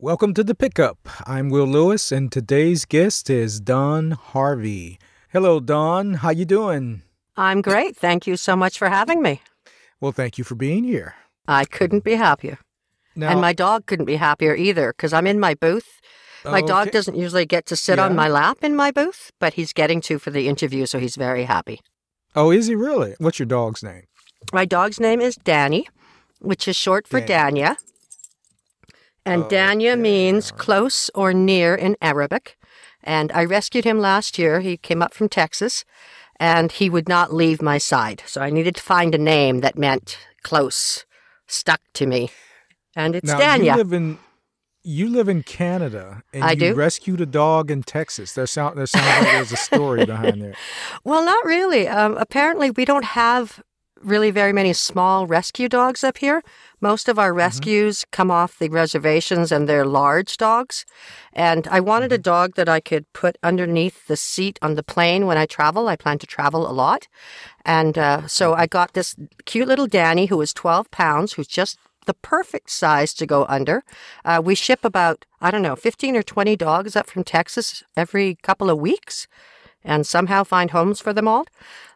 Welcome to the pickup. I'm Will Lewis, and today's guest is Dawn Harvey. Hello, Dawn, How you doing? I'm great. Thank you so much for having me. Well, thank you for being here. I couldn't be happier. Now, and my dog couldn't be happier either because I'm in my booth. My dog doesn't usually get to sit Yeah. on my lap in my booth, but he's getting to for the interview, so he's very happy. Oh, is he really? What's your dog's name? My dog's name is Danny, which is short for Danny. Danya. And Okay, Danya means close or near in Arabic. And I rescued him last year. He came up from Texas and he would not leave my side. So I needed to find a name that meant close, stuck to me. And it's now Danya. you live in you live in Canada, and I you do. rescued a dog in Texas. There sound there sounds like there's a story behind there. Well, not really. Um, apparently, we don't have really very many small rescue dogs up here. Most of our rescues come off the reservations and they're large dogs. And I wanted a dog that I could put underneath the seat on the plane when I travel. I plan to travel a lot. And uh, so I got this cute little Danny who is 12 pounds, who's just the perfect size to go under. Uh, we ship about, I don't know, 15 or 20 dogs up from Texas every couple of weeks and somehow find homes for them all.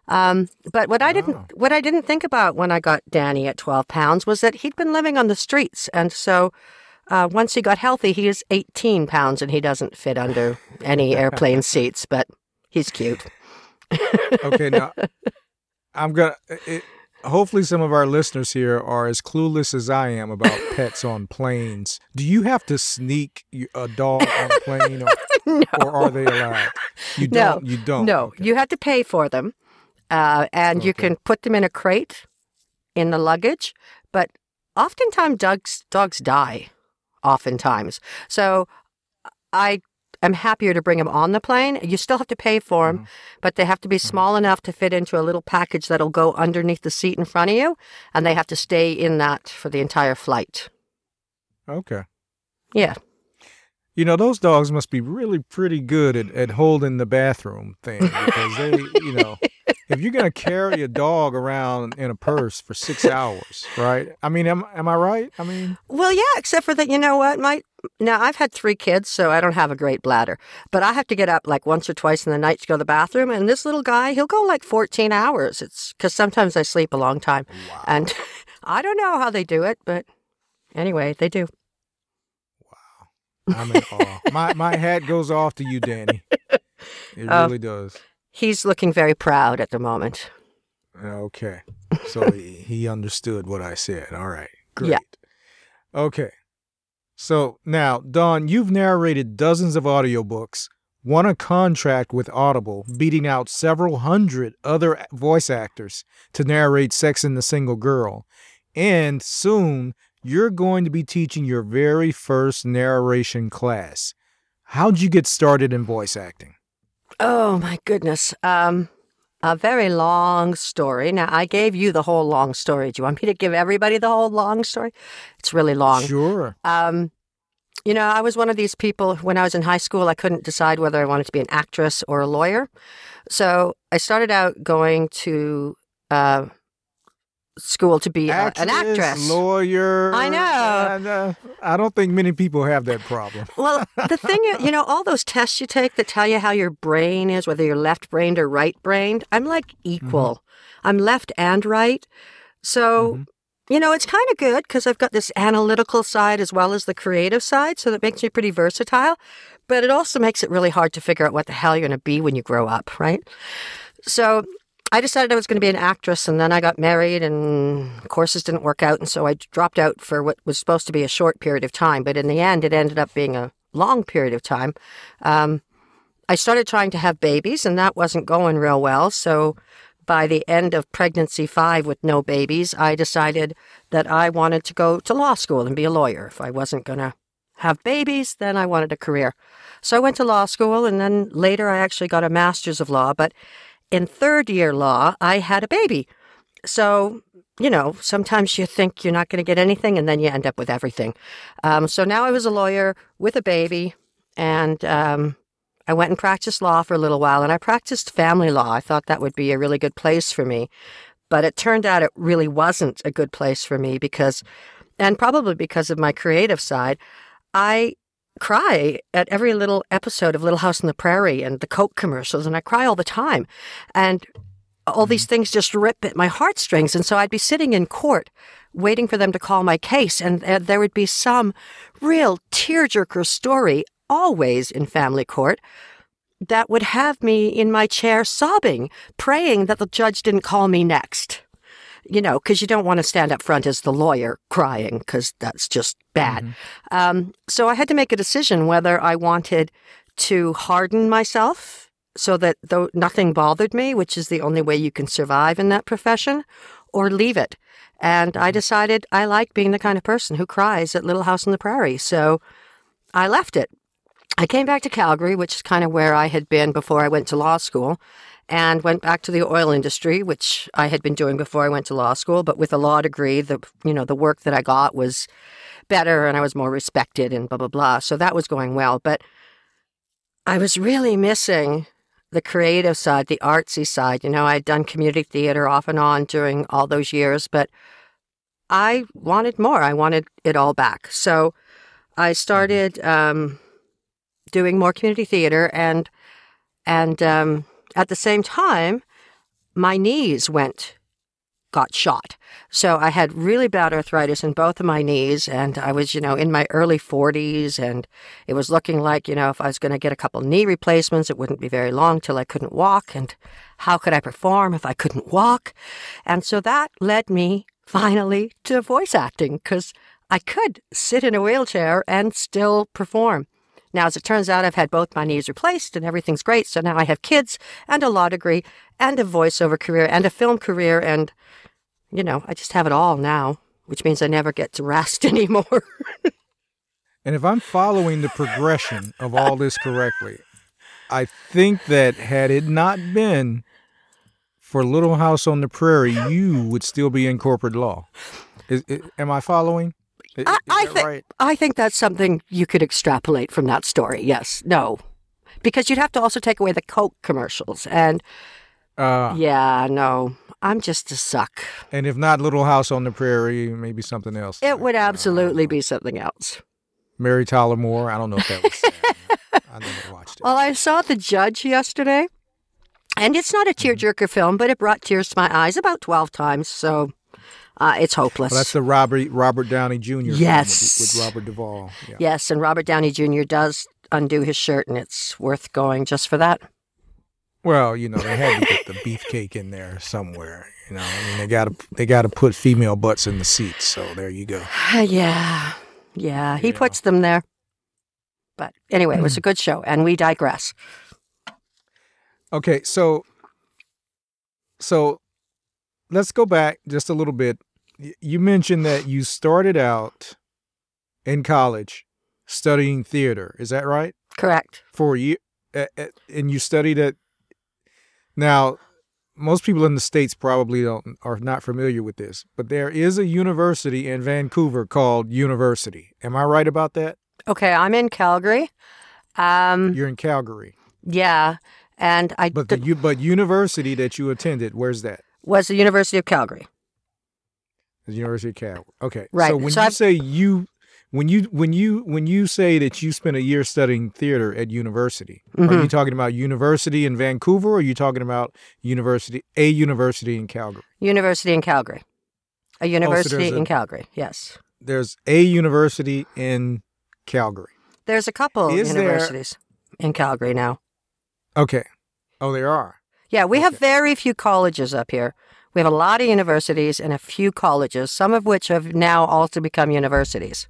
Um, but what I didn't what I didn't think about when I got Danny at 12 pounds was that he'd been living on the streets, and so uh, once he got healthy, he is 18 pounds, and he doesn't fit under any airplane seats. But he's cute. Okay, now I'm gonna. It, hopefully, some of our listeners here are as clueless as I am about pets on planes. Do you have to sneak a dog on a plane, or, no, or are they allowed? You don't. You don't. no, Okay. you have to pay for them, uh, and you can put them in a crate in the luggage. But oftentimes, dogs dogs die. Oftentimes, so I am happier to bring them on the plane. You still have to pay for them, Mhm. but they have to be small enough to fit into a little package that'll go underneath the seat in front of you, and they have to stay in that for the entire flight. Okay. Yeah. You know, those dogs must be really pretty good at, at holding the bathroom thing because they, you know, if you're going to carry a dog around in a purse for six hours, right? I mean, am, am I right? I mean, Well, yeah, except for that, you know what? My now I've had three kids, so I don't have a great bladder. But I have to get up like once or twice in the night to go to the bathroom, and this little guy, he'll go like 14 hours. It's because sometimes I sleep a long time, wow. and I don't know how they do it, but anyway, they do. Wow, I'm in awe. My, my hat goes off to you, Danny. It Oh. really does. He's looking very proud at the moment. Okay. So he, he understood what I said. All right. Great. Yeah. Okay. So now, Dawn, you've narrated dozens of audiobooks, won a contract with Audible, beating out several hundred other voice actors to narrate Sex and the Single Girl. And soon, you're going to be teaching your very first narration class. How'd you get started in voice acting? Oh my goodness. Um, a very long story. Now I gave you the whole long story. Do you want me to give everybody the whole long story? It's really long. Sure. Um, you know, I was one of these people when I was in high school, I couldn't decide whether I wanted to be an actress or a lawyer. So I started out going to uh, school to be a- an actress. lawyer. I know. and, uh, I don't think many people have that problem. well, the thing, is, you know, all those tests you take that tell you how your brain is, whether you're left brained or right brained, I'm like equal. I'm left and right. So, Mhm. you know, it's kind of good because I've got this analytical side as well as the creative side. So that makes me pretty versatile. But it also makes it really hard to figure out what the hell you're going to be when you grow up, right? So I decided I was going to be an actress, and then I got married, and courses didn't work out, and so I dropped out for what was supposed to be a short period of time. But in the end, it ended up being a long period of time. Um, I started trying to have babies, and that wasn't going real well. So by the end of pregnancy five with no babies, I decided that I wanted to go to law school and be a lawyer. If I wasn't going to have babies, then I wanted a career. So I went to law school, and then later I actually got a master's of law. But in third year law, I had a baby. So, you know, sometimes you think you're not going to get anything, and then you end up with everything. Um, so now I was a lawyer with a baby, and um, I went and practiced law for a little while, and I practiced family law. I thought that would be a really good place for me. But it turned out it really wasn't a good place for me because, and probably because of my creative side, I cry at every little episode of Little House on the Prairie and the Coke commercials, and I cry all the time. And all these things just rip at my heartstrings. And so I'd be sitting in court waiting for them to call my case, and uh, there would be some real tearjerker story always in family court that would have me in my chair sobbing, praying that the judge didn't call me next. You know, because you don't want to stand up front as the lawyer crying, because that's just bad. Um, so I had to make a decision whether I wanted to harden myself so that though nothing bothered me, which is the only way you can survive in that profession, or leave it. And I decided I like being the kind of person who cries at Little House on the Prairie. So I left it. I came back to Calgary, which is kind of where I had been before I went to law school, and went back to the oil industry, which I had been doing before I went to law school. But with a law degree, the you know the work that I got was better, and I was more respected, and blah blah blah. So that was going well. But I was really missing the creative side, the artsy side. You know, I'd done community theater off and on during all those years, but I wanted more. I wanted it all back. So I started um, doing more community theater, and and um, at the same time, my knees went got shot. So I had really bad arthritis in both of my knees, and I was, you know, in my early 40s, and it was looking like, you know, if I was going to get a couple knee replacements, it wouldn't be very long till I couldn't walk. And how could I perform if I couldn't walk? And so that led me finally to voice acting because I could sit in a wheelchair and still perform. Now, as it turns out, I've had both my knees replaced and everything's great. So now I have kids and a law degree and a voiceover career and a film career. And, you know, I just have it all now, which means I never get to rest anymore. And if I'm following the progression of all this correctly, I think that had it not been for Little House on the Prairie, you would still be in corporate law. Is, is, am I following? Is, I, I think right? I think that's something you could extrapolate from that story. Yes, no, because you'd have to also take away the Coke commercials, and Uh, yeah, no, I'm just a suck. and if not Little House on the Prairie, maybe something else. It would absolutely be something else. Mary Tyler Moore. I don't know if that was. I never watched it. Well, I saw The Judge yesterday, and it's not a Mm-hmm. tearjerker film, but it brought tears to my eyes about twelve times. So uh, it's hopeless. Well, that's the Robert Robert Downey Jr. film with- Yes. with, Robert Duvall. Yeah. yes, and Robert Downey Jr. does undo his shirt, and it's worth going just for that. Well, you know, they had to get the beefcake in there somewhere. You know, I mean, they got to they got to put female butts in the seats. So there you go. yeah, yeah, he puts them there. But anyway, it was a good show, and we digress. Okay, so so let's go back just a little bit. You mentioned that you started out in college studying theater. Is that right? Correct. For a year, uh, and you studied at. Now, most people in the states probably don't are not familiar with this, but there is a university in Vancouver called University. Am I right about that? Okay, I'm in Calgary. Um, You're in Calgary, yeah, and I but the you but university that you attended, where's that? was the University of Calgary. The University of Calgary. Okay. Right. So when So you I've- say you when you when you when you say that you spent a year studying theater at university, are Mhm. you talking about university in Vancouver or are you talking about university a university in Calgary? University in Calgary. A university there's a- in Calgary. Yes. There's a university in Calgary. There's a couple Is there- universities in Calgary now. Okay. Oh, there are. Yeah, we have very few colleges up here. We have a lot of universities and a few colleges, some of which have now also become universities.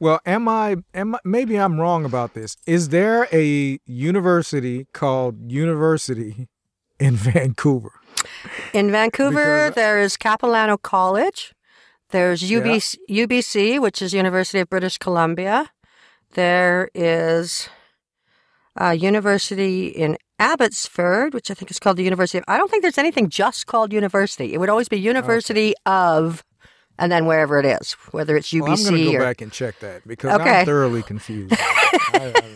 Well, am I am I, maybe I'm wrong about this. Is there a university called University in Vancouver? In Vancouver, Because- there is Capilano College. There's UBC, UBC, which is University of British Columbia. There is a university in Abbotsford, which I think is called the University of. I don't think there's anything just called university. It would always be University of, and then wherever it is, whether it's UBC Well, I'm going to go or. back and check that because Okay. I'm thoroughly confused. I- I-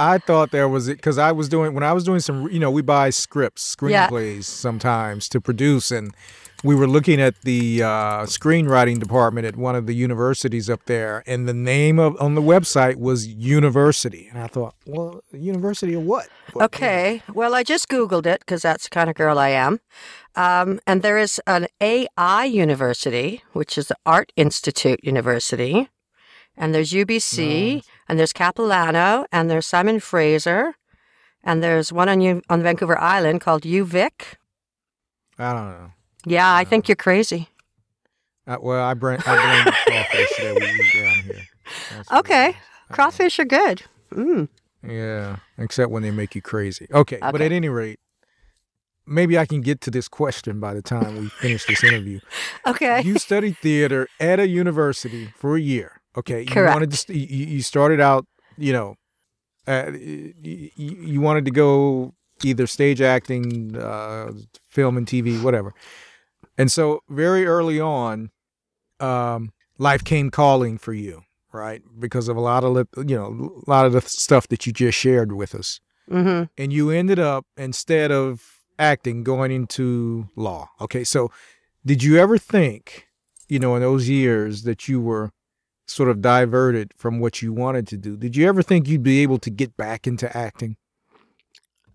I thought there was it because I was doing when I was doing some. You know, we buy scripts, Yeah. screenplays sometimes to produce, and we were looking at the uh, screenwriting department at one of the universities up there, and the name of on the website was University, and I thought, well, University of what? What- Okay. Well, I just Googled it because that's the kind of girl I am. Um, and there is an AI university, which is the Art Institute University. And there's UBC, and there's Capilano, and there's Simon Fraser, and there's one on U- on Vancouver Island called UVic. I don't know. Yeah, I think you're crazy. Uh, well, I blame I blame crawfish that we eat down here. That's Okay. is. Crawfish are good. Mm. Yeah, except when they make you crazy. Okay, but at any rate, maybe I can get to this question by the time we finish this interview. Okay. you studied theater at a university for a year. Okay, you wanted to. St- You, you started out, you know, uh, you, you wanted to go either stage acting, uh, film and TV, whatever. And so very early on, um, life came calling for you, right? Because of a lot of the- you know a lot of the stuff that you just shared with us. Hmm and you ended up instead of acting going into law. Okay so did you ever think you know in those years that you were sort of diverted from what you wanted to do did you ever think you'd be able to get back into acting?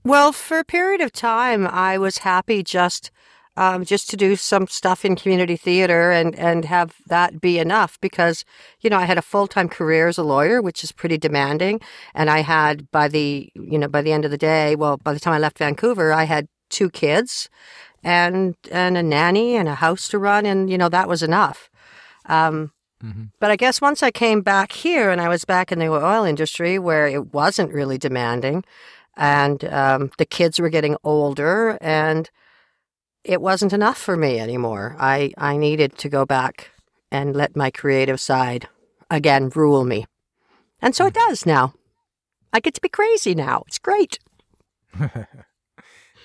Well, for a period of time, I was happy just um, just to do some stuff in community theater and and have that be enough because you know I had a full time career as a lawyer, which is pretty demanding, and I had by the you know by the end of the day, well, by the time I left Vancouver, I had two kids, and and a nanny and a house to run, and you know that was enough. Um, mm-hmm. but I guess once I came back here and I was back in the oil industry where it wasn't really demanding, and um, the kids were getting older, and it wasn't enough for me anymore. I, I needed to go back and let my creative side again rule me. And so it does now. I get to be crazy now. It's great.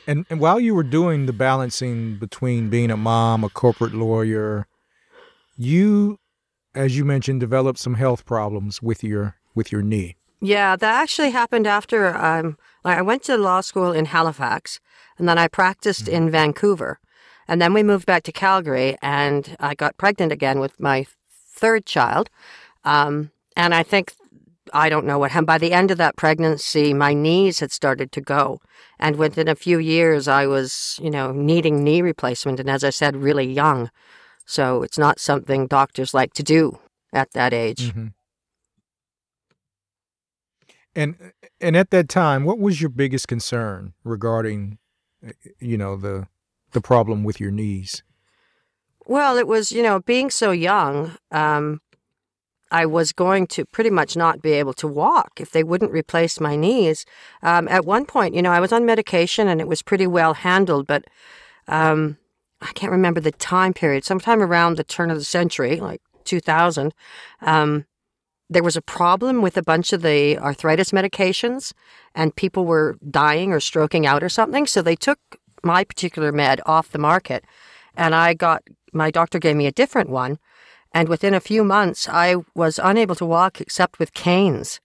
and and while you were doing the balancing between being a mom a corporate lawyer you as you mentioned developed some health problems with your with your knee Yeah, that actually happened after um, I went to law school in Halifax, and then I practiced in Vancouver, and then we moved back to Calgary, and I got pregnant again with my third child, um, and I think I don't know what happened. By the end of that pregnancy, my knees had started to go, and within a few years, I was you know needing knee replacement, and as I said, really young, so it's not something doctors like to do at that age. Mhm. And and at that time, what was your biggest concern regarding, you know, the the problem with your knees? Well, it was, you know, being so young, um, I was going to pretty much not be able to walk if they wouldn't replace my knees. Um, at one point, you know, I was on medication and it was pretty well handled, but um, I can't remember the time period. Sometime around the turn of the century, like 2000, um, there was a problem with a bunch of the arthritis medications, and people were dying or stroking out or something. So they took my particular med off the market, and I got my doctor gave me a different one. And within a few months, I was unable to walk except with canes.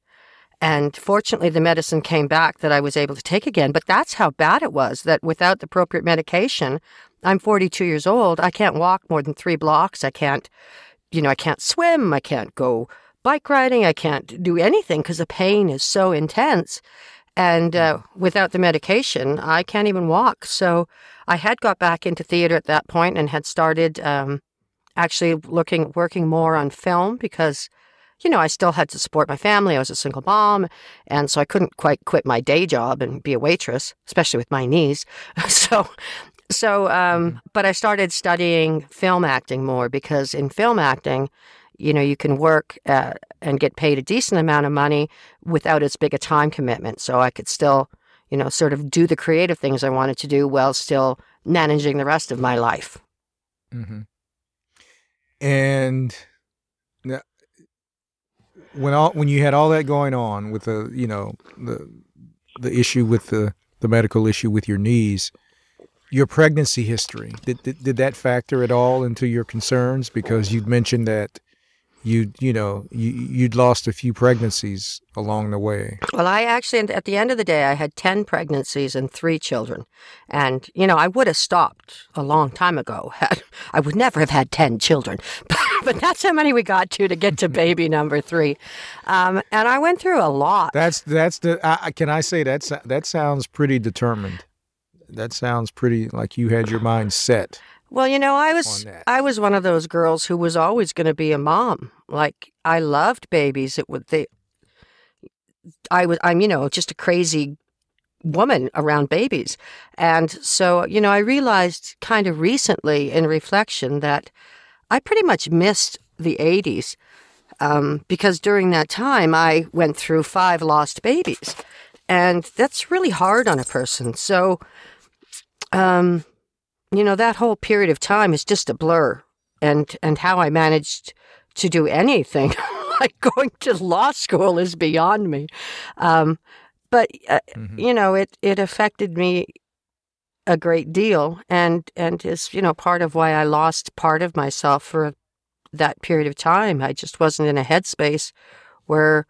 And fortunately, the medicine came back that I was able to take again. But that's how bad it was that without the appropriate medication, I'm 42 years old. I can't walk more than three blocks. I can't, you know, I can't swim. I can't go bike riding. I can't do anything because the pain is so intense. And uh, without the medication, I can't even walk. So I had got back into theater at that point and had started um, actually looking, working more on film because, you know, I still had to support my family. I was a single mom. And so I couldn't quite quit my day job and be a waitress, especially with my knees. so, so, um, but I started studying film acting more because in film acting, you know, you can work uh, and get paid a decent amount of money without as big a time commitment. So I could still, you know, sort of do the creative things I wanted to do while still managing the rest of my life. Mm-hmm. And now, when all when you had all that going on with the you know the the issue with the the medical issue with your knees, your pregnancy history did did, did that factor at all into your concerns? Because you mentioned that you you know you you'd lost a few pregnancies along the way. Well, I actually at the end of the day I had 10 pregnancies and 3 children. And you know, I would have stopped a long time ago. I would never have had 10 children. but that's how many we got to to get to baby number 3. Um, and I went through a lot. That's that's the uh, can I say that's that sounds pretty determined. That sounds pretty like you had your mind set. Well, you know, I was I was one of those girls who was always going to be a mom. Like I loved babies. It would they I was I'm, you know, just a crazy woman around babies. And so, you know, I realized kind of recently in reflection that I pretty much missed the 80s um, because during that time I went through five lost babies. And that's really hard on a person. So, um, you know, that whole period of time is just a blur. And, and how I managed to do anything like going to law school is beyond me. Um, but, uh, mm-hmm. you know, it, it affected me a great deal and, and is, you know, part of why I lost part of myself for that period of time. I just wasn't in a headspace where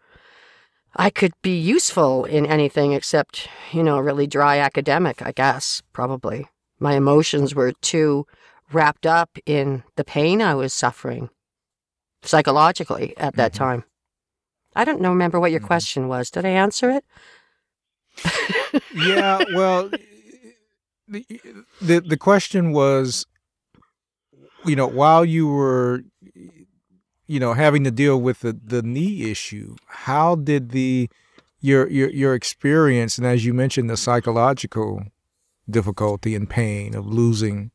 I could be useful in anything except, you know, really dry academic, I guess, probably my emotions were too wrapped up in the pain I was suffering psychologically at that mm-hmm. time. I don't know, remember what your mm-hmm. question was. Did I answer it? yeah, well, the, the the question was, you know, while you were, you know, having to deal with the the knee issue, how did the your your your experience and as you mentioned the psychological difficulty and pain of losing,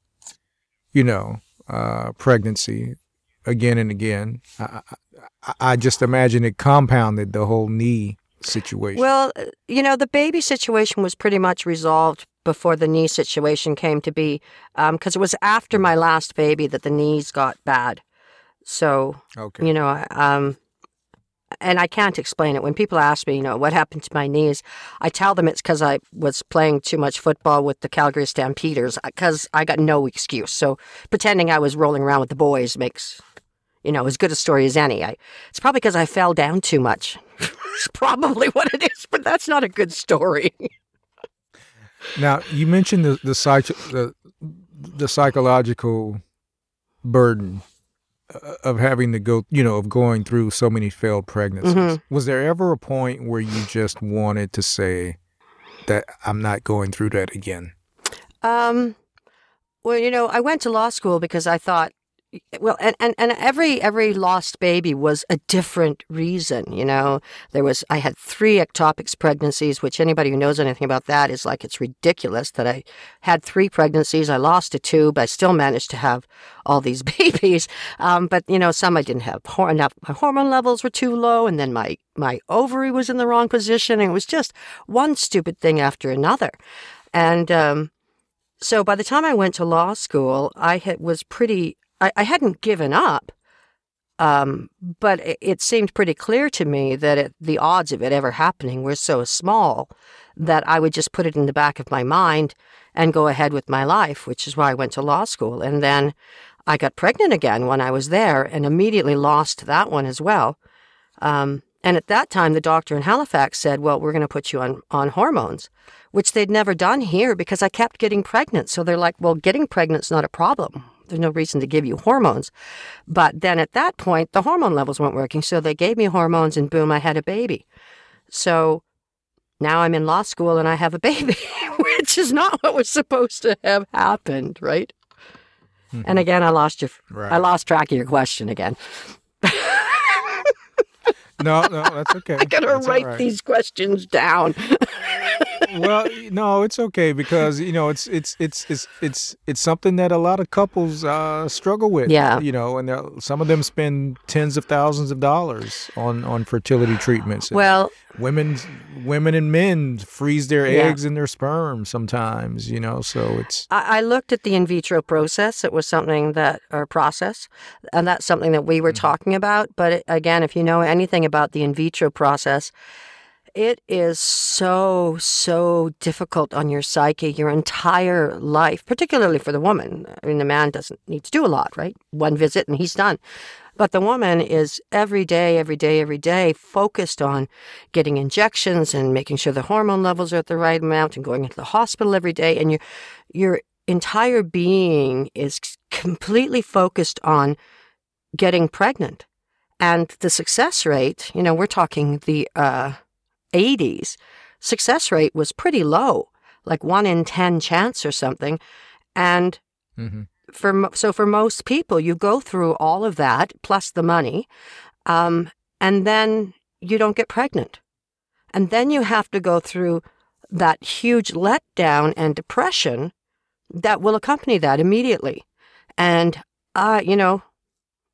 you know, uh, pregnancy again and again. I, I, I just imagine it compounded the whole knee situation. Well, you know, the baby situation was pretty much resolved before the knee situation came to be, because um, it was after my last baby that the knees got bad. So, okay. you know, um, and I can't explain it. When people ask me, you know, what happened to my knees, I tell them it's because I was playing too much football with the Calgary Stampeders uh, because I got no excuse. So pretending I was rolling around with the boys makes, you know, as good a story as any. I, it's probably because I fell down too much. it's probably what it is, but that's not a good story. now you mentioned the the, psych- the the psychological burden of having to go, you know, of going through so many failed pregnancies. Mm-hmm. Was there ever a point where you just wanted to say that I'm not going through that again? Um, well, you know, I went to law school because I thought well and, and, and every every lost baby was a different reason you know? There was i had three ectopics pregnancies which anybody who knows anything about that is like it's ridiculous that i had three pregnancies. I lost a tube. I still managed to have all these babies. Um, but you know some i didn't have. Enough my hormone levels were too low and then my my ovary was in the wrong position and it was just one stupid thing after another. And um, so by the time I went to law school, I had, was pretty I, I hadn't given up, um, but it, it, seemed pretty clear to me that it, the odds of it ever happening were so small that I would just put it in the back of my mind and go ahead with my life, which is why I went to law school. And then I got pregnant again when I was there and immediately lost that one as well. Um, and at that time, the doctor in Halifax said, Well, we're going to put you on, on hormones, which they'd never done here because I kept getting pregnant. So they're like, Well, getting pregnant's not a problem there's no reason to give you hormones. But then at that point, the hormone levels weren't working. So they gave me hormones and boom, I had a baby. So now I'm in law school and I have a baby, which is not what was supposed to have happened, right? Mm-hmm. And again, I lost your, right. I lost track of your question again. no, no, that's okay. I gotta that's write right. these questions down well, no, it's okay because you know it's it's it's it's it's it's something that a lot of couples uh, struggle with. Yeah, you know, and some of them spend tens of thousands of dollars on on fertility treatments. Well, women women and men freeze their yeah. eggs and their sperm sometimes. You know, so it's. I, I, looked at the in vitro process. It was something that or process, and that's something that we were mm-hmm. talking about. But it, again, if you know anything about the in vitro process it is so, so difficult on your psyche, your entire life, particularly for the woman. I mean, the man doesn't need to do a lot, right? One visit and he's done. But the woman is every day, every day, every day focused on getting injections and making sure the hormone levels are at the right amount and going into the hospital every day. And your, your entire being is completely focused on getting pregnant. And the success rate, you know, we're talking the uh, 80s, success rate was pretty low, like one in 10 chance or something. And hmm for so for most people, you go through all of that plus the money, um, and then you don't get pregnant, and then you have to go through that huge letdown and depression that will accompany that immediately. And uh, you know,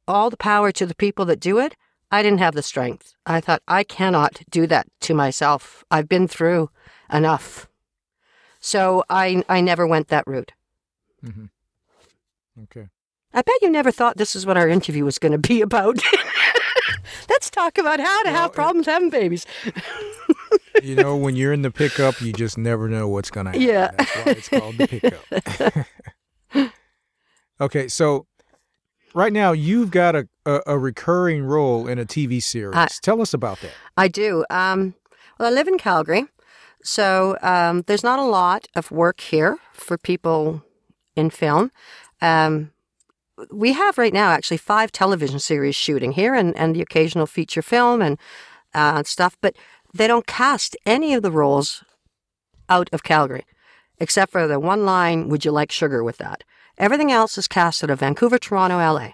all the power to the people that do it. I didn't have the strength. I thought I cannot do that to myself. I've been through enough. So I I never went that route. Mm-hmm. Okay. I bet you never thought this is what our interview was going to be about. Let's talk about how to Well, have it- problems having babies. You know, when you're in the pickup, you just never know what's going to happen. Yeah. That's why it's called the pickup. okay, so right now you've got a, a, a recurring role in a TV series. I- Tell us about that. I do. Um, well, I live in Calgary, so um, there's not a lot of work here for people in film. Um, we have right now actually five television series shooting here and, and the occasional feature film and uh, stuff, but they don't cast any of the roles out of Calgary, except for the one line, Would you like sugar with that? Everything else is cast out of Vancouver, Toronto, LA.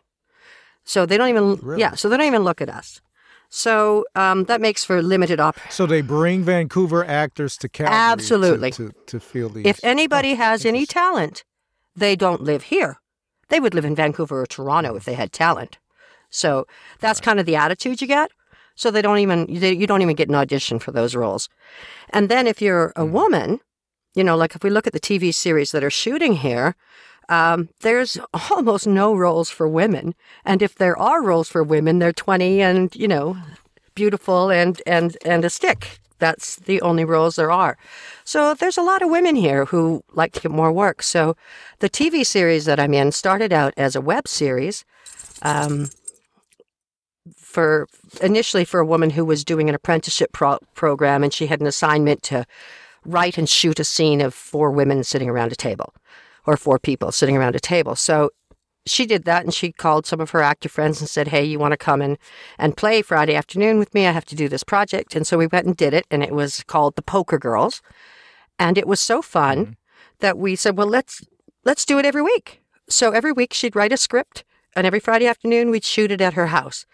So they don't even, Really? yeah, so they don't even look at us. So um, that makes for limited op. So they bring Vancouver actors to Calgary to- Absolutely. to, to, fill these. If anybody Oh, has any talent, they don't live here. They would live in Vancouver or Toronto if they had talent. So that's kind of the attitude you get. So they don't even they, you don't even get an audition for those roles. And then if you're a woman, you know, like if we look at the TV series that are shooting here, um, there's almost no roles for women. And if there are roles for women, they're 20 and you know, beautiful and and and a stick. That's the only roles there are. So there's a lot of women here who like to get more work. So the TV series that I'm in started out as a web series. Um, for initially for a woman who was doing an apprenticeship pro- program and she had an assignment to write and shoot a scene of four women sitting around a table or four people sitting around a table. So she did that and she called some of her actor friends and said, Hey, you want to come and, and play Friday afternoon with me? I have to do this project. And so we went and did it and it was called The Poker Girls. And it was so fun that we said, Well, let's let's do it every week. So every week she'd write a script and every Friday afternoon we'd shoot it at her house.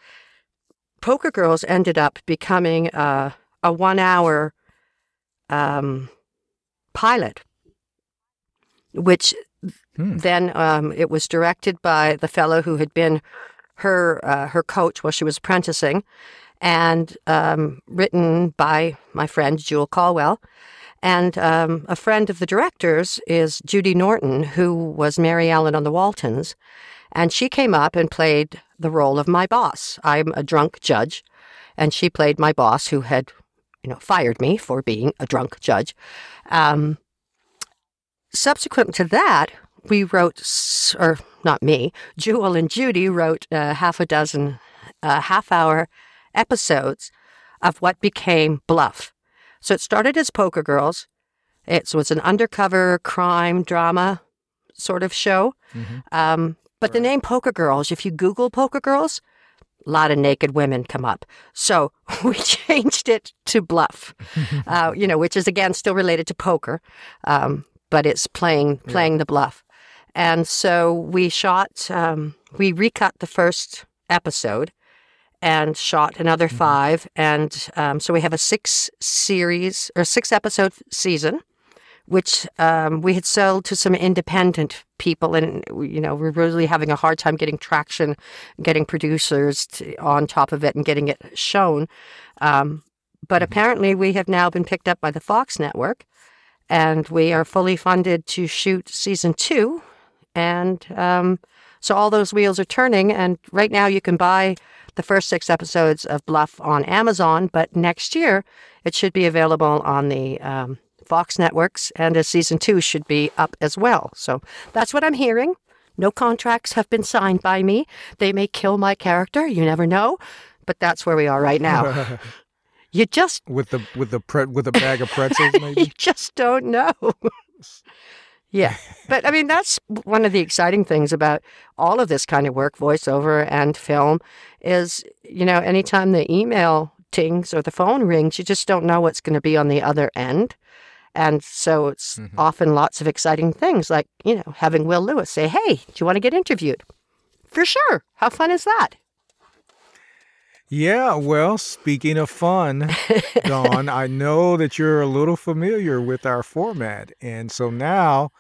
Poker Girls ended up becoming uh, a one hour um, pilot, which Hmm. then um, it was directed by the fellow who had been her uh, her coach while she was apprenticing, and um, written by my friend Jewel Caldwell. And um, a friend of the director's is Judy Norton, who was Mary Ellen on the Waltons. And she came up and played the role of my boss. I'm a drunk judge, and she played my boss who had, you know, fired me for being a drunk judge. Um, subsequent to that, we wrote, or not me, Jewel and Judy wrote uh, half a dozen uh, half hour episodes of what became Bluff. So it started as Poker Girls. It was an undercover crime drama sort of show. Mhm. Um, but the name Poker Girls, if you Google Poker Girls, a lot of naked women come up. So we changed it to Bluff, uh, you know, which is again still related to poker, um, but it's playing playing the bluff. And so we shot, um, we recut the first episode and shot another five. And um, so we have a six series or six episode season, which um, we had sold to some independent people. And, you know, we're really having a hard time getting traction, getting producers to, on top of it and getting it shown. Um, but apparently we have now been picked up by the Fox network and we are fully funded to shoot season two. And um, so all those wheels are turning. And right now you can buy the first six episodes of Bluff on Amazon, but next year it should be available on the um, Fox networks, and a season two should be up as well. So that's what I'm hearing. No contracts have been signed by me. They may kill my character. You never know. But that's where we are right now. you just with the with the pre- with a bag of pretzels, maybe. you just don't know. yeah. But I mean, that's one of the exciting things about all of this kind of work, voiceover and film, is, you know, anytime the email tings or the phone rings, you just don't know what's going to be on the other end. And so it's Mhm. often lots of exciting things like, you know, having Will Lewis say, Hey, do you want to get interviewed? For sure. How fun is that? Yeah, well, speaking of fun, Dawn, I know that you're a little familiar with our format. And so now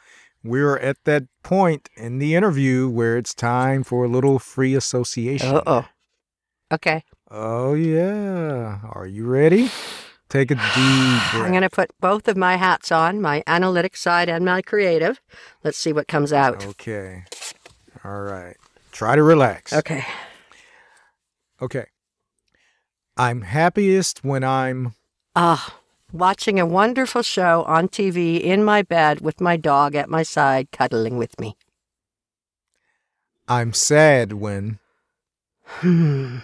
we're at that point in the interview where it's time for a little free association. Uh oh. Okay. Oh, yeah. Are you ready? Take a deep breath. I'm going to put both of my hats on, my analytic side and my creative. Let's see what comes out. Okay. All right. Try to relax. Okay. Okay. I'm happiest when I'm Ah, watching a wonderful show on TV in my bed with my dog at my side, cuddling with me. I'm sad when Hmm.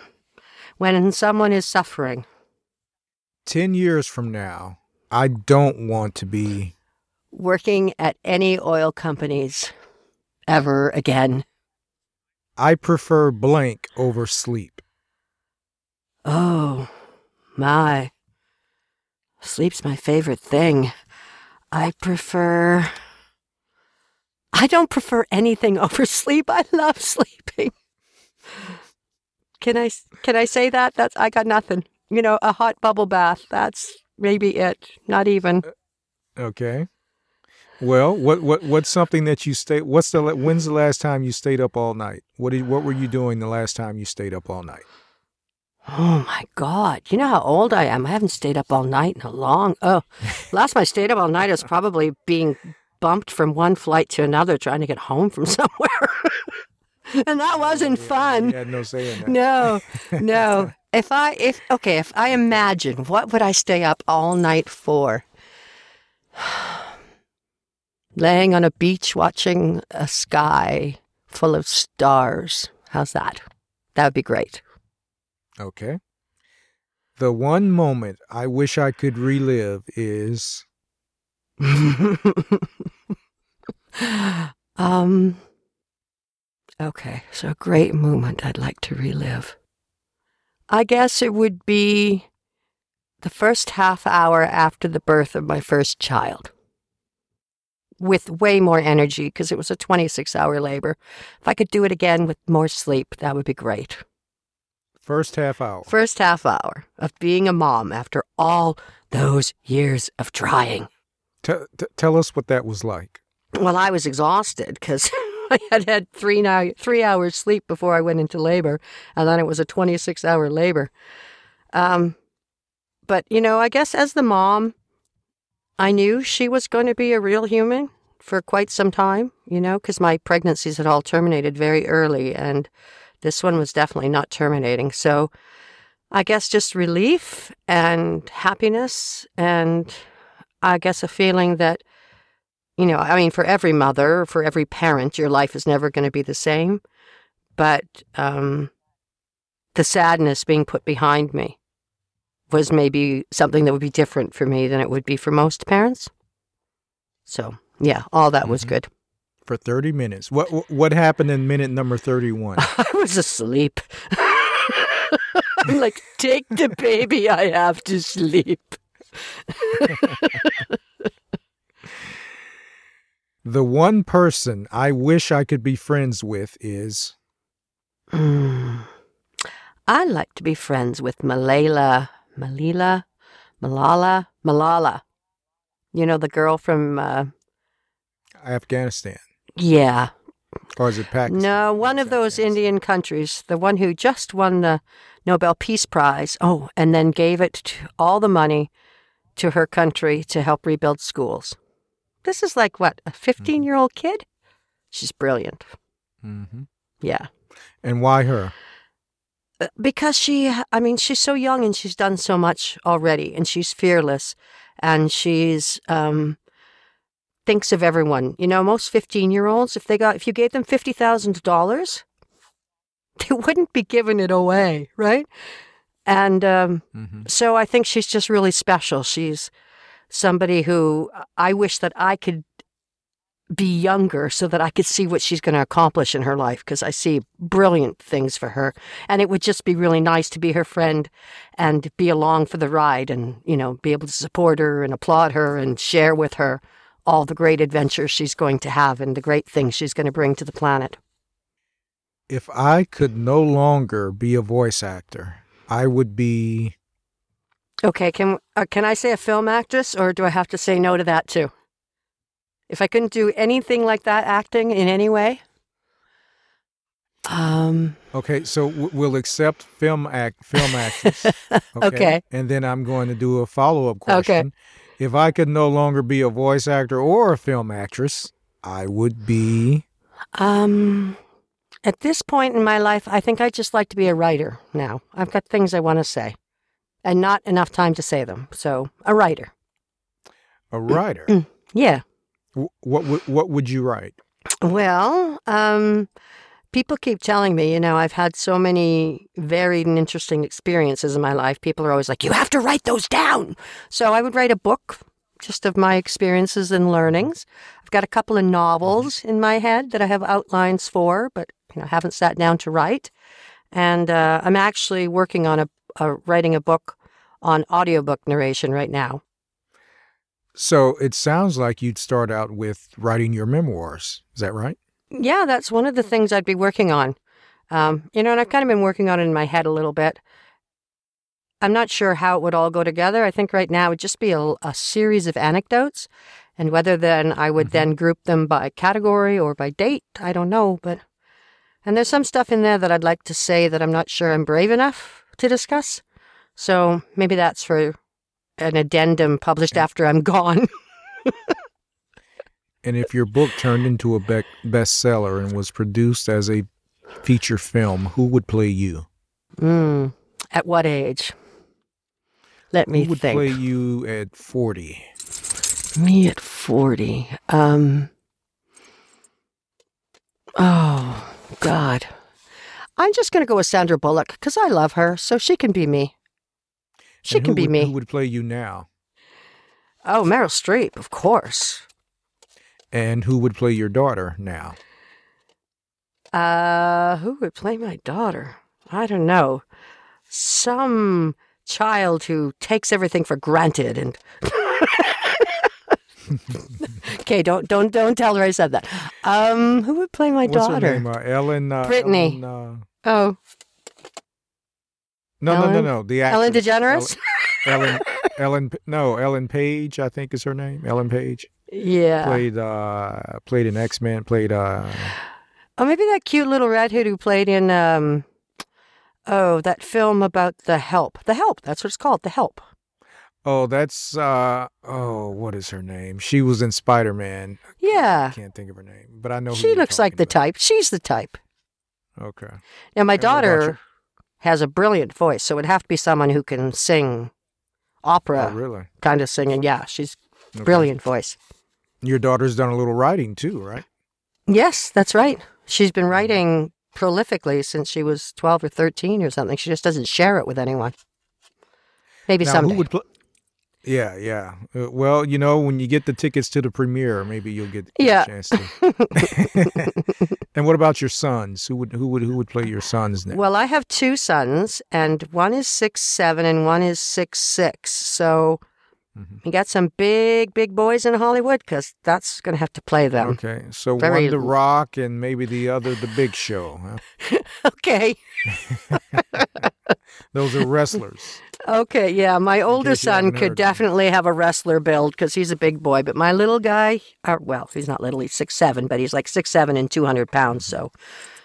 When someone is suffering. 10 years from now, I don't want to be Working at any oil companies ever again. I prefer blank over sleep. Oh, my. Sleep's my favorite thing. I prefer. I don't prefer anything over sleep. I love sleeping. Can I can I say that? That's I got nothing. You know, a hot bubble bath. That's maybe it. Not even. Uh, okay. Well, what what what's something that you stay what's the when's the last time you stayed up all night? What did what were you doing the last time you stayed up all night? Oh my God! You know how old I am. I haven't stayed up all night in a long. Oh, last time I stayed up all night is probably being bumped from one flight to another, trying to get home from somewhere, and that wasn't fun. You had no say in that. No, no. If I if okay, if I imagine what would I stay up all night for? Laying on a beach watching a sky full of stars. How's that? That would be great. Okay. The one moment I wish I could relive is um okay, so a great moment I'd like to relive. I guess it would be the first half hour after the birth of my first child. With way more energy because it was a 26 hour labor. If I could do it again with more sleep, that would be great. First half hour. First half hour of being a mom after all those years of trying. T- t- tell us what that was like. Well, I was exhausted because I had had three now three hours sleep before I went into labor, and then it was a twenty six hour labor. Um, but you know, I guess as the mom, I knew she was going to be a real human for quite some time. You know, because my pregnancies had all terminated very early, and this one was definitely not terminating. So, I guess just relief and happiness, and I guess a feeling that you know, I mean, for every mother, for every parent, your life is never going to be the same. But um, the sadness being put behind me was maybe something that would be different for me than it would be for most parents. So, yeah, all that was Mhm. good. For 30 minutes. What what- happened in minute number 31? I was asleep. I'm like, take the baby, I have to sleep. the one person I wish I could be friends with is Mm. I like to be friends with Malala, Malila, Malala, Malala. You know, the girl from, uh, Afghanistan. Yeah. Or is it Pakistan? No, one of those Indian countries, the one who just won the Nobel Peace Prize. Oh, and then gave it to, all the money to her country to help rebuild schools. This is like what, a 15 year old kid? She's brilliant. Mhm. Yeah. And why her? Uh, because she i mean she's so young and she's done so much already and she's fearless and she's um thinks of everyone. You know, most 15 year olds, if they got, if you gave them $50,000, they wouldn't be giving it away, right? And um, Mhm. so I think she's just really special. She's somebody who I wish that I could be younger so that I could see what she's going to accomplish in her life because I see brilliant things for her. And it would just be really nice to be her friend and be along for the ride and, you know, be able to support her and applaud her and share with her all the great adventures she's going to have and the great things she's going to bring to the planet. If I could no longer be a voice actor, I would be. Okay, can uh, can I say a film actress or do I have to say no to that too? If I couldn't do anything like that acting in any way, um, Okay, so w- we'll accept film act film actress. Okay. And then I'm going to do a follow up question. Okay. If I could no longer be a voice actor or a film actress, I would be. um, at this point in my life, I think I'd just like to be a writer now. I've got things I want to say, and not enough time to say them. So, a writer. A writer. Yeah. What would what would you write? Well, um, people keep telling me, you know, I've had so many varied and interesting experiences in my life. People are always like, you have to write those down. So I would write a book just of my experiences and learnings. I've got a couple of novels in my head that I have outlines for, but you know, haven't sat down to write. And uh, I'm actually working on a, a writing a book on audiobook narration right now. So it sounds like you'd start out with writing your memoirs. Is that right? Yeah, that's one of the things I'd be working on. Um, you know, and I've kind of been working on it in my head a little bit. I'm not sure how it would all go together. I think right now it would just be a, a series of anecdotes, and whether then I would Mhm. then group them by category or by date, I don't know. But and there's some stuff in there that I'd like to say that I'm not sure I'm brave enough to discuss. So maybe that's for an addendum published after I'm gone. And if your book turned into a bec bestseller and was produced as a feature film, who would play you? mm, at what age? Let me think. who would think. play you at 40? Me at 40. Um Oh, God. I'm just going to go with Sandra Bullock cuz I love her, so she can be me. She can be would- me. Who would play you now? Oh, Meryl Streep, of course. And who would play your daughter now? Uh, who would play my daughter? I don't know. Some child who takes everything for granted and Okay, don't don't don't tell her I said that. Um, who would play my What's daughter? her name? Uh, Ellen. Uh, Brittany. Ellen, uh, Oh, no, no, no, Ellen? no. The Ellen actress. DeGeneres? Ellen, Ellen. Ellen. No, Ellen Page. I think is her name. Ellen Page yeah. played. Uh, played an X Men. Played. Uh, Oh, maybe that cute little redhead who played in um oh, that film about the help. The help, that's what it's called, The Help. oh, that's. Uh, oh, what is her name? She was in Spider Man. I Yeah. can't think of her name, but I know. She looks like the talking type. She's the type. Okay. Now my And daughter has a brilliant voice, so it'd have to be someone who can sing opera Oh, really? kind of singing. Yeah, she's Okay. brilliant voice. Your daughter's done a little writing too, right? Yes, that's right. She's been writing prolifically since she was 12 or 13 or something. She just doesn't share it with anyone. Maybe Now, someday. who would play? Yeah, yeah. Uh, well, you know, when you get the tickets to the premiere, maybe you'll get, get Yeah. a chance to. and what about your sons? Who would who would who would play your sons now? Well, I have two sons, and one is six seven, and one is six six. So Mhm. we got some big, big boys in Hollywood because that's going to have to play them. okay, so very one the Rock and maybe the other the Big Show. Huh? Okay, Those are wrestlers. okay, yeah. My older son could definitely have a wrestler build because he's a big boy, but my little guy, uh, well, he's not little, he's six seven, but he's like six seven and two hundred pounds. So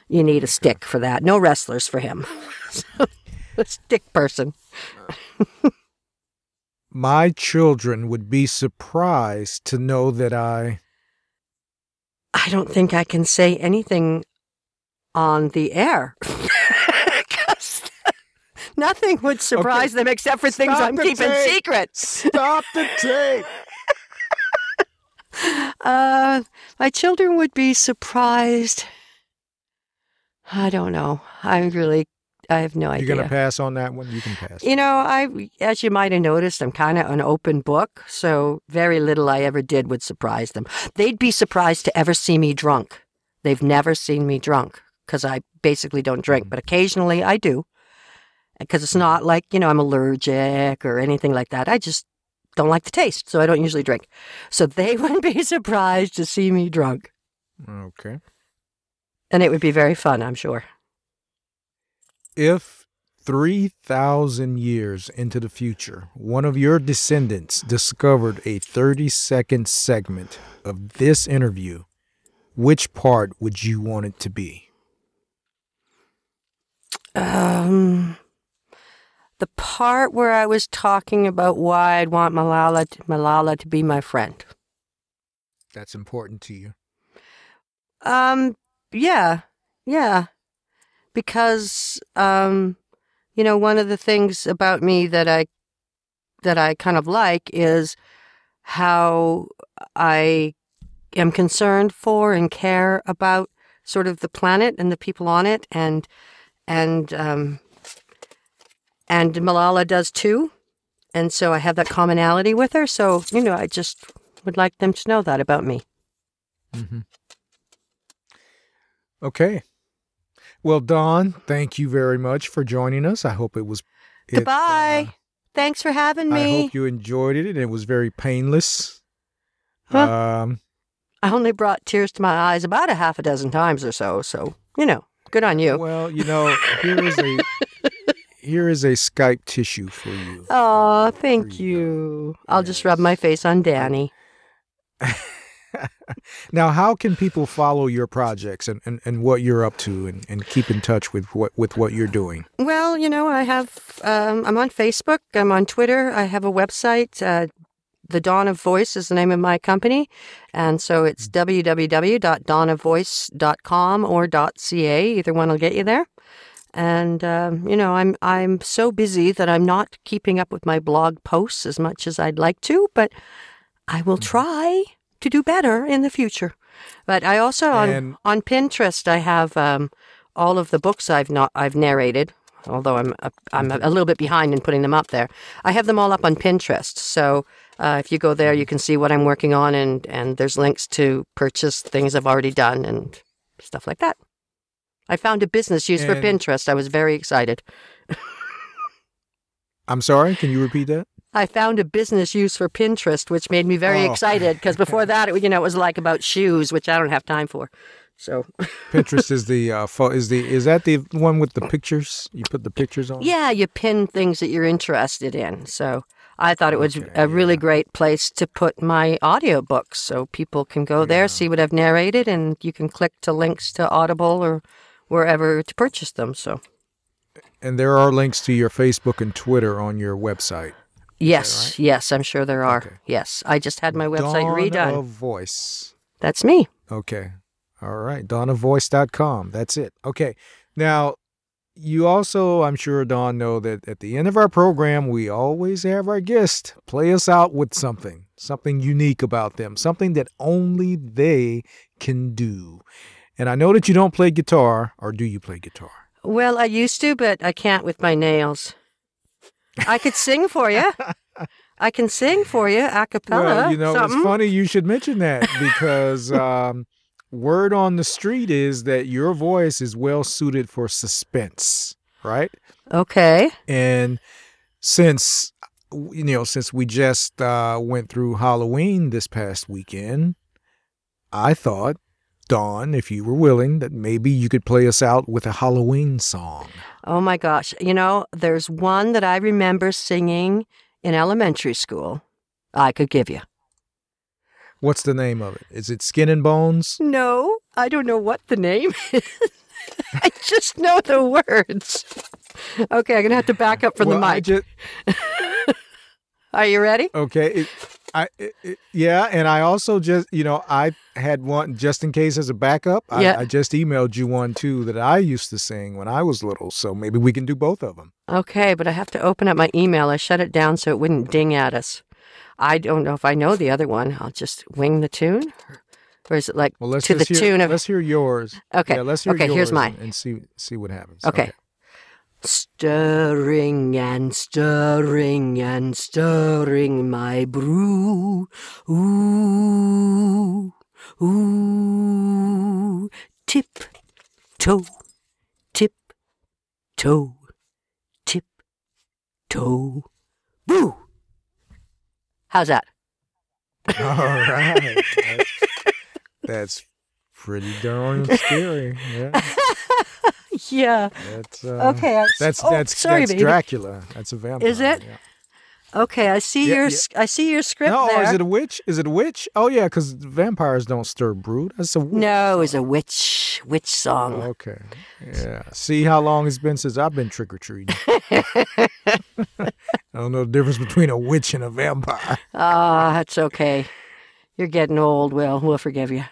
you need a stick for that. No wrestlers for him. So, a stick person. My children would be surprised to know that I. I don't think I can say anything on the air. Nothing would surprise them except for things I'm keeping tape. secret. Stop the tape. uh, my children would be surprised. I don't know. I really, I have no idea. You're gonna pass on that one. You can pass. You know, I, as you might have noticed, I'm kind of an open book, so very little I ever did would surprise them. They'd be surprised to ever see me drunk. They've never seen me drunk because I basically don't drink, but occasionally I do. Because it's not like, you know, I'm allergic or anything like that. I just don't like the taste, so I don't usually drink. So they wouldn't be surprised to see me drunk. Okay. And it would be very fun, I'm sure. If 3,000 years into the future, one of your descendants discovered a 30 second segment of this interview, which part would you want it to be? Um, the part where I was talking about why I'd want Malala to, Malala to be my friend. That's important to you. Um, yeah, yeah, because um, you know, one of the things about me that I that I kind of like is how I am concerned for and care about sort of the planet and the people on it, and and um, and Malala does too, and so I have that commonality with her. So you know, I just would like them to know that about me. Mm-hmm. Okay. Well, Dawn, thank you very much for joining us. I hope it was. it, Goodbye. uh, Thanks for having me. I hope you enjoyed it and it was very painless. Huh? Um, I only brought tears to my eyes about a half a dozen times or so. So you know, good on you. well, you know, here is a here is a Skype tissue for you. Oh, thank you you. I'll just rub my face on Danny. now, how can people follow your projects and, and, and what you're up to and, and keep in touch with what with what you're doing? Well, you know, I have. Um, I'm on Facebook. I'm on Twitter. I have a website. Uh, the Dawn of Voice is the name of my company, and so it's www.dawnofvoice.com or .ca. Either one will get you there. And um, you know, I'm I'm so busy that I'm not keeping up with my blog posts as much as I'd like to, but I will try to do better in the future. But I also on And- on Pinterest I have um, all of the books I've not I've narrated. Although I'm a, I'm a little bit behind in putting them up there, I have them all up on Pinterest. So uh, if you go there, you can see what I'm working on, and and there's links to purchase things I've already done and stuff like that. I found a business use for Pinterest. I was very excited. I'm sorry, can you repeat that? I found a business use for Pinterest, which made me very Oh. excited because before that, it, you know, it was like about shoes, which I don't have time for. So Pinterest is the uh, is the is that the one with the pictures? You put the pictures on. yeah, you pin things that you're interested in. So I thought it was Okay, a really yeah. great place to put my audiobooks so people can go there, Yeah. see what I've narrated, and you can click to links to Audible or wherever to purchase them. So And there are links to your Facebook and Twitter on your website. Yes, yes, I'm sure there are. Okay. Yes, I just had my website Dawn redone. of Voice. That's me. Okay. All right. DawnofVoice.com. That's it. Okay. Now, you also, I'm sure, Dawn, know that at the end of our program, we always have our guest play us out with something, something unique about them, something that only they can do. And I know that you don't play guitar, or do you play guitar? Well, I used to, but I can't with my nails. I could sing for you. I can sing for you a cappella. Well, you know, something. it's funny you should mention that because um, word on the street is that your voice is well suited for suspense, right? Okay. And since you know, since we just uh, went through Halloween this past weekend, I thought, Dawn, if you were willing, that maybe you could play us out with a Halloween song. Oh my gosh. You know, there's one that I remember singing in elementary school. I could give you. What's the name of it? Is it Skin and Bones? No, I don't know what the name is. I just know the words. Okay, I'm going to have to back up from Well, the mic. ju- Are you ready? Okay. It, I it, it- yeah, and I also just you know I had one just in case as a backup. I, Yeah. I just emailed you one too that I used to sing when I was little. So maybe we can do both of them. Okay, but I have to open up my email. I shut it down so it wouldn't ding at us. I don't know if I know the other one. I'll just wing the tune. Or is it like Well, to the hear, tune of let's hear yours. Okay. Yeah, let's hear Okay, yours here's mine. and, and see see what happens. Okay. Stirring and stirring and stirring my brew. Ooh, ooh. Tip, toe, tip, toe, tip, toe. Boo! How's that? All right. That's, that's pretty darn scary. Yeah. Yeah. That's uh, Okay. I- That's oh, that's sorry, that's baby. Dracula. That's a vampire. Is it? Yeah. Okay, I see Yeah, your yeah. I see your script No, there. is it a witch? Is it a witch? Oh yeah, because vampires don't stir brood. That's a witch. no, it's a witch witch song. Okay. Yeah. See how long it's been since I've been trick or treating. I don't know the difference between a witch and a vampire. Ah, that's okay. You're getting old, Will. We'll forgive you.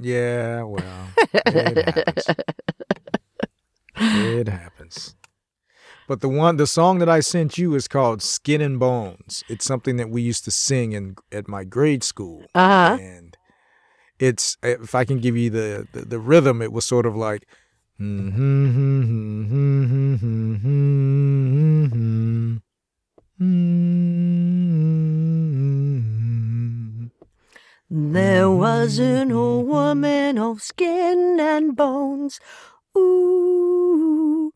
Yeah, well, it happens. it happens. But the one, the song that I sent you is called "Skin and Bones." It's something that we used to sing in at my grade school, Uh huh. and it's if I can give you the the, the rhythm, it was sort of like. There was an old woman of skin and bones. Ooh,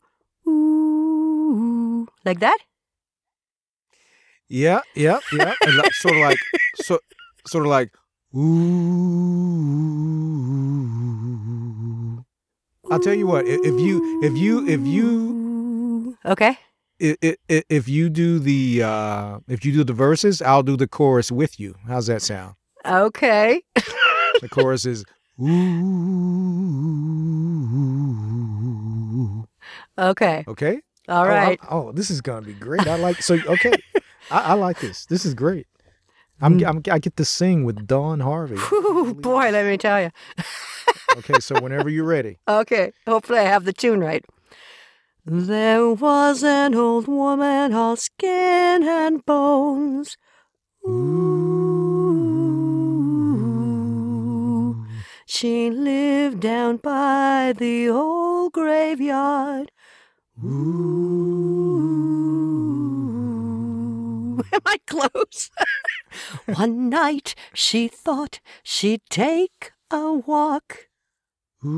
ooh. Like that? Yeah, yeah, yeah. And like, sort of like, so, sort of like, ooh. I'll tell you what. If you, if you, if you, Okay. i- i- i- if you do the, uh if you do the verses, I'll do the chorus with you. How's that sound? Okay. The chorus is ooh. Okay. Okay. All oh, right. Oh, Oh, this is gonna be great. I like so. Okay, I, I like this. This is great. I'm, mm. I'm I get to sing with Dawn Harvey. Whew, boy, let me tell you. Okay, so whenever you're ready. Okay, hopefully I have the tune right. There was an old woman, all skin and bones. Ooh. She lived down by the old graveyard. Ooh. Am I close? One night she thought she'd take a walk. Ooh.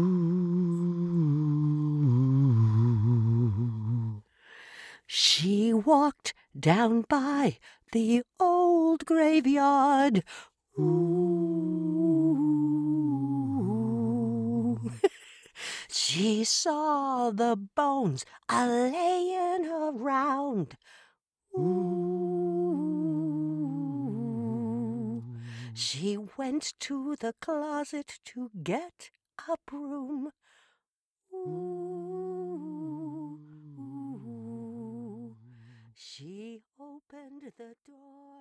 She walked down by the old graveyard. Ooh. She saw the bones a laying around. Ooh. She went to the closet to get a broom. Ooh. She opened the door